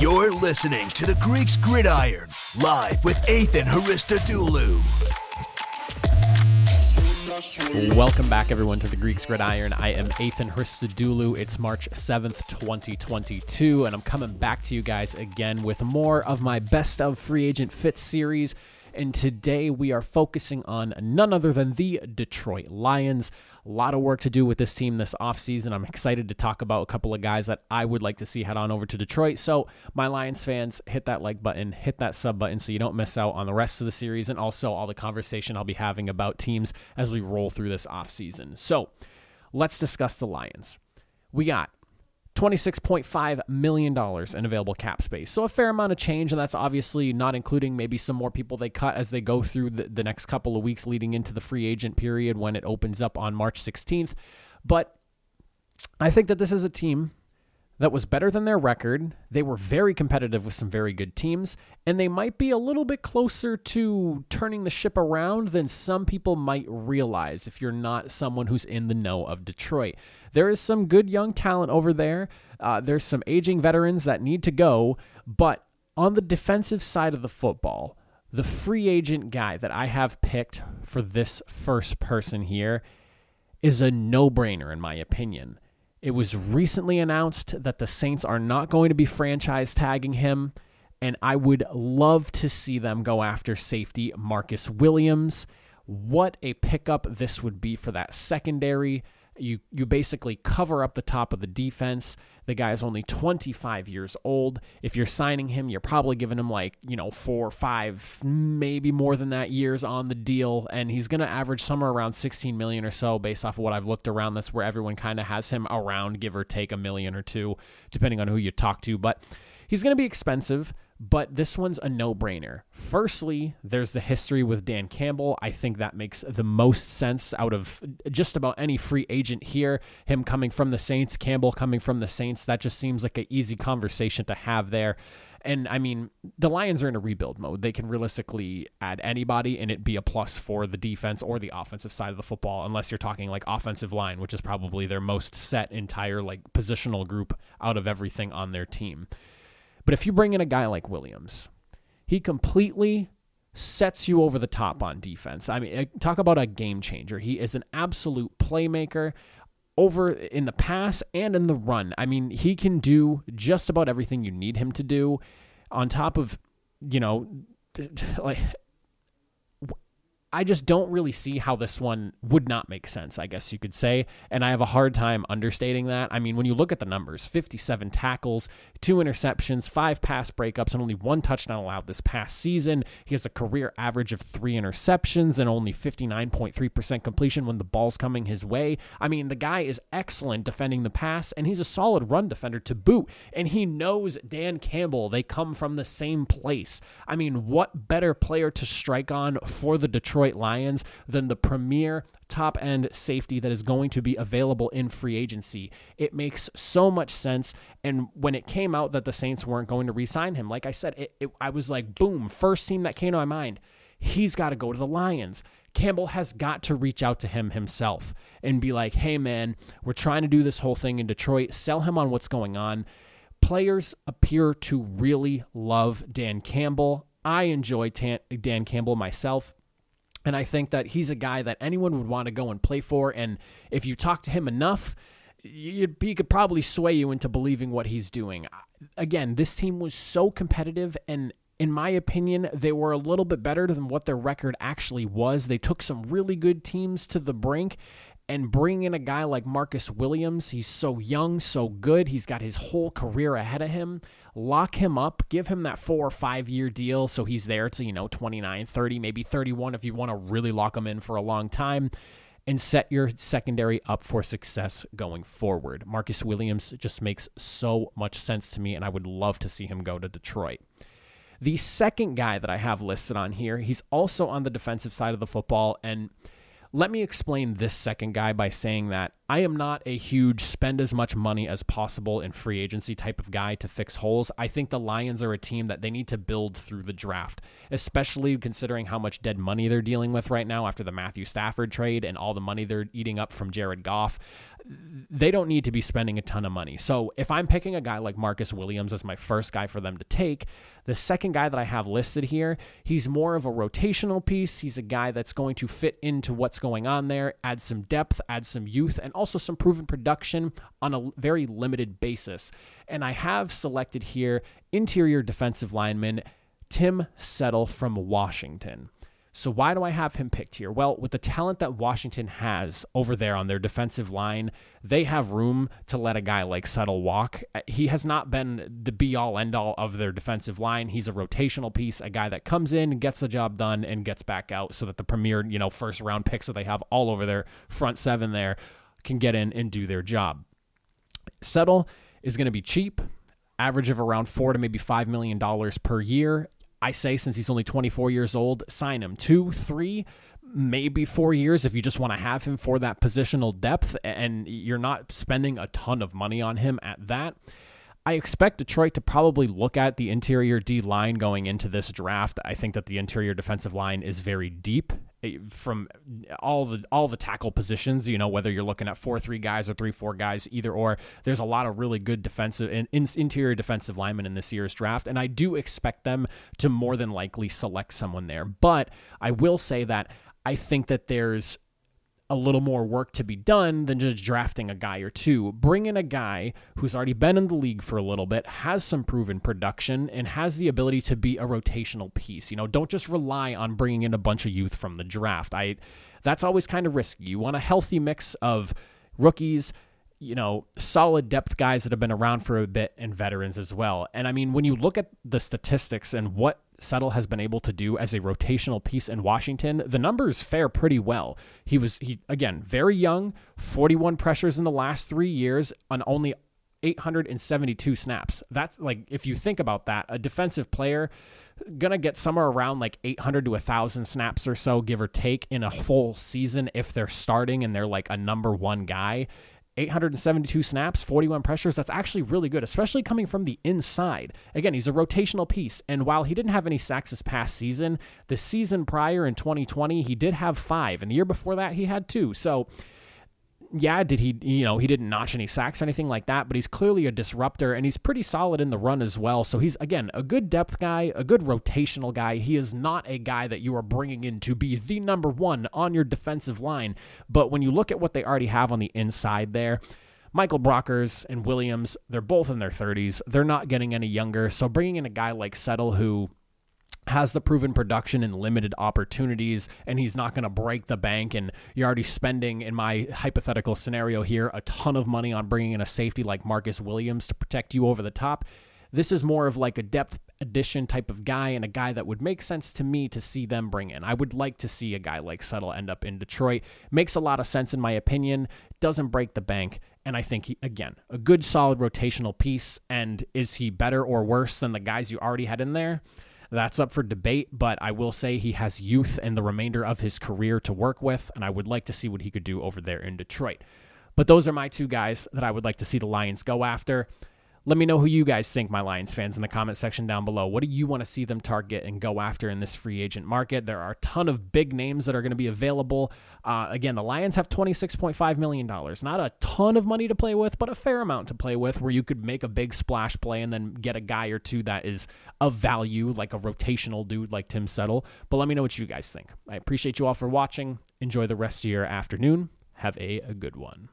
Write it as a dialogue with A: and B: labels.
A: You're listening to the Greeks Gridiron, live with Ethan Haristodoulou.
B: Welcome back, everyone, to the Greeks Gridiron. I am Ethan Hristodoulou. It's March 7th, 2022, and I'm coming back to you guys again with more of my Best of Free Agent Fit series. And today we are focusing on none other than the Detroit Lions. A lot of work to do with this team this offseason. I'm excited to talk about a couple of guys that I would like to see head on over to Detroit. So, my Lions fans, hit that like button, hit that sub button so you don't miss out on the rest of the series and also all the conversation I'll be having about teams as we roll through this offseason. So, let's discuss the Lions. We got $26.5 million in available cap space. So a fair amount of change, and that's obviously not including maybe some more people they cut as they go through the, the next couple of weeks leading into the free agent period when it opens up on March 16th. But I think that this is a team that was better than their record. They were very competitive with some very good teams, and they might be a little bit closer to turning the ship around than some people might realize if you're not someone who's in the know of Detroit. There is some good young talent over there. Uh, there's some aging veterans that need to go, but on the defensive side of the football, the free agent guy that I have picked for this first person here is a no brainer, in my opinion. It was recently announced that the Saints are not going to be franchise tagging him, and I would love to see them go after safety Marcus Williams. What a pickup this would be for that secondary. You you basically cover up the top of the defense. The guy is only 25 years old. If you're signing him, you're probably giving him like, you know, 4 or 5, maybe more than that years on the deal and he's going to average somewhere around 16 million or so based off of what I've looked around. That's where everyone kind of has him around give or take a million or two depending on who you talk to, but he's going to be expensive but this one's a no brainer. Firstly, there's the history with Dan Campbell. I think that makes the most sense out of just about any free agent here. Him coming from the Saints, Campbell coming from the Saints, that just seems like an easy conversation to have there. And I mean, the Lions are in a rebuild mode. They can realistically add anybody and it be a plus for the defense or the offensive side of the football, unless you're talking like offensive line, which is probably their most set entire like positional group out of everything on their team. But if you bring in a guy like Williams, he completely sets you over the top on defense. I mean, eh, talk about a game changer. He is an absolute playmaker over in the pass and in the run. I mean, he can do just about everything you need him to do on top of, you know, like I just don't really see how this one would not make sense, I guess you could say. And I have a hard time understating that. I mean, when you look at the numbers 57 tackles, two interceptions, five pass breakups, and only one touchdown allowed this past season. He has a career average of three interceptions and only 59.3% completion when the ball's coming his way. I mean, the guy is excellent defending the pass, and he's a solid run defender to boot. And he knows Dan Campbell. They come from the same place. I mean, what better player to strike on for the Detroit? Detroit Lions than the premier top end safety that is going to be available in free agency. It makes so much sense. And when it came out that the Saints weren't going to re sign him, like I said, it, it, I was like, boom, first team that came to my mind. He's got to go to the Lions. Campbell has got to reach out to him himself and be like, hey, man, we're trying to do this whole thing in Detroit. Sell him on what's going on. Players appear to really love Dan Campbell. I enjoy Dan Campbell myself. And I think that he's a guy that anyone would want to go and play for. And if you talk to him enough, you he could probably sway you into believing what he's doing. Again, this team was so competitive, and in my opinion, they were a little bit better than what their record actually was. They took some really good teams to the brink, and bring in a guy like Marcus Williams. He's so young, so good. He's got his whole career ahead of him. Lock him up, give him that four or five year deal so he's there to, you know, 29, 30, maybe 31 if you want to really lock him in for a long time and set your secondary up for success going forward. Marcus Williams just makes so much sense to me, and I would love to see him go to Detroit. The second guy that I have listed on here, he's also on the defensive side of the football, and let me explain this second guy by saying that I am not a huge spend as much money as possible in free agency type of guy to fix holes. I think the Lions are a team that they need to build through the draft, especially considering how much dead money they're dealing with right now after the Matthew Stafford trade and all the money they're eating up from Jared Goff they don't need to be spending a ton of money. So if I'm picking a guy like Marcus Williams as my first guy for them to take, the second guy that I have listed here, he's more of a rotational piece. He's a guy that's going to fit into what's going on there, add some depth, add some youth, and also some proven production on a very limited basis. And I have selected here interior defensive lineman Tim Settle from Washington. So why do I have him picked here? Well, with the talent that Washington has over there on their defensive line, they have room to let a guy like Settle walk. Uh, he has not been the be all end all of their defensive line. He's a rotational piece, a guy that comes in, gets the job done, and gets back out so that the premier, you know, first round picks that they have all over their front seven there can get in and do their job. Settle is going to be cheap average of around four to maybe five million dollars per year. I say since he's only 24 years old, sign him two, three, maybe four years if you just want to have him for that positional depth and you're not spending a ton of money on him at that. I expect Detroit to probably look at the interior D line going into this draft. I think that the interior defensive line is very deep eh, from all the all the tackle positions. You know whether you're looking at four three guys or three four guys, either or. There's a lot of really good defensive and interior defensive linemen in this year's draft, and I do expect them to more than likely select someone there. But I will say that I think that there's a little more work to be done than just drafting a guy or two. Bring in a guy who's already been in the league for a little bit, has some proven production, and has the ability to be a rotational piece. You know, don't just rely on bringing in a bunch of youth from the draft. I that's always kind of risky. You want a healthy mix of rookies, you know, solid depth guys that have been around for a bit and veterans as well. And I mean, when you look at the statistics and what Settle has been able to do as a rotational piece in Washington, the numbers fare pretty well. He was he again very young, 41 pressures in the last 3 years on only 872 snaps. That's like if you think about that, a defensive player gonna get somewhere around like 800 to 1000 snaps or so give or take in a full season if they're starting and they're like a number 1 guy 872 snaps, 41 pressures. That's actually really good, especially coming from the inside. Again, he's a rotational piece. And while he didn't have any sacks this past season, the season prior in 2020, he did have five. And the year before that, he had two. So yeah, did he, you know, he didn't notch any sacks or anything like that, but he's clearly a disruptor and he's pretty solid in the run as well. So he's, again, a good depth guy, a good rotational guy. He is not a guy that you are bringing in to be the number one on your defensive line. But when you look at what they already have on the inside there, Michael Brockers and Williams, they're both in their 30s. They're not getting any younger. So bringing in a guy like Settle, who has the proven production and limited opportunities, and he's not going to break the bank. And you're already spending, in my hypothetical scenario here, a ton of money on bringing in a safety like Marcus Williams to protect you over the top. This is more of like a depth addition type of guy and a guy that would make sense to me to see them bring in. I would like to see a guy like Settle end up in Detroit. Makes a lot of sense in my opinion. Doesn't break the bank. And I think, he, again, a good solid rotational piece. And is he better or worse than the guys you already had in there? That's up for debate, but I will say he has youth and the remainder of his career to work with, and I would like to see what he could do over there in Detroit. But those are my two guys that I would like to see the Lions go after. Let me know who you guys think, my Lions fans, in the comment section down below. What do you want to see them target and go after in this free agent market? There are a ton of big names that are going to be available. Uh, again, the Lions have $26.5 million. Not a ton of money to play with, but a fair amount to play with where you could make a big splash play and then get a guy or two that is of value, like a rotational dude like Tim Settle. But let me know what you guys think. I appreciate you all for watching. Enjoy the rest of your afternoon. Have a, a good one.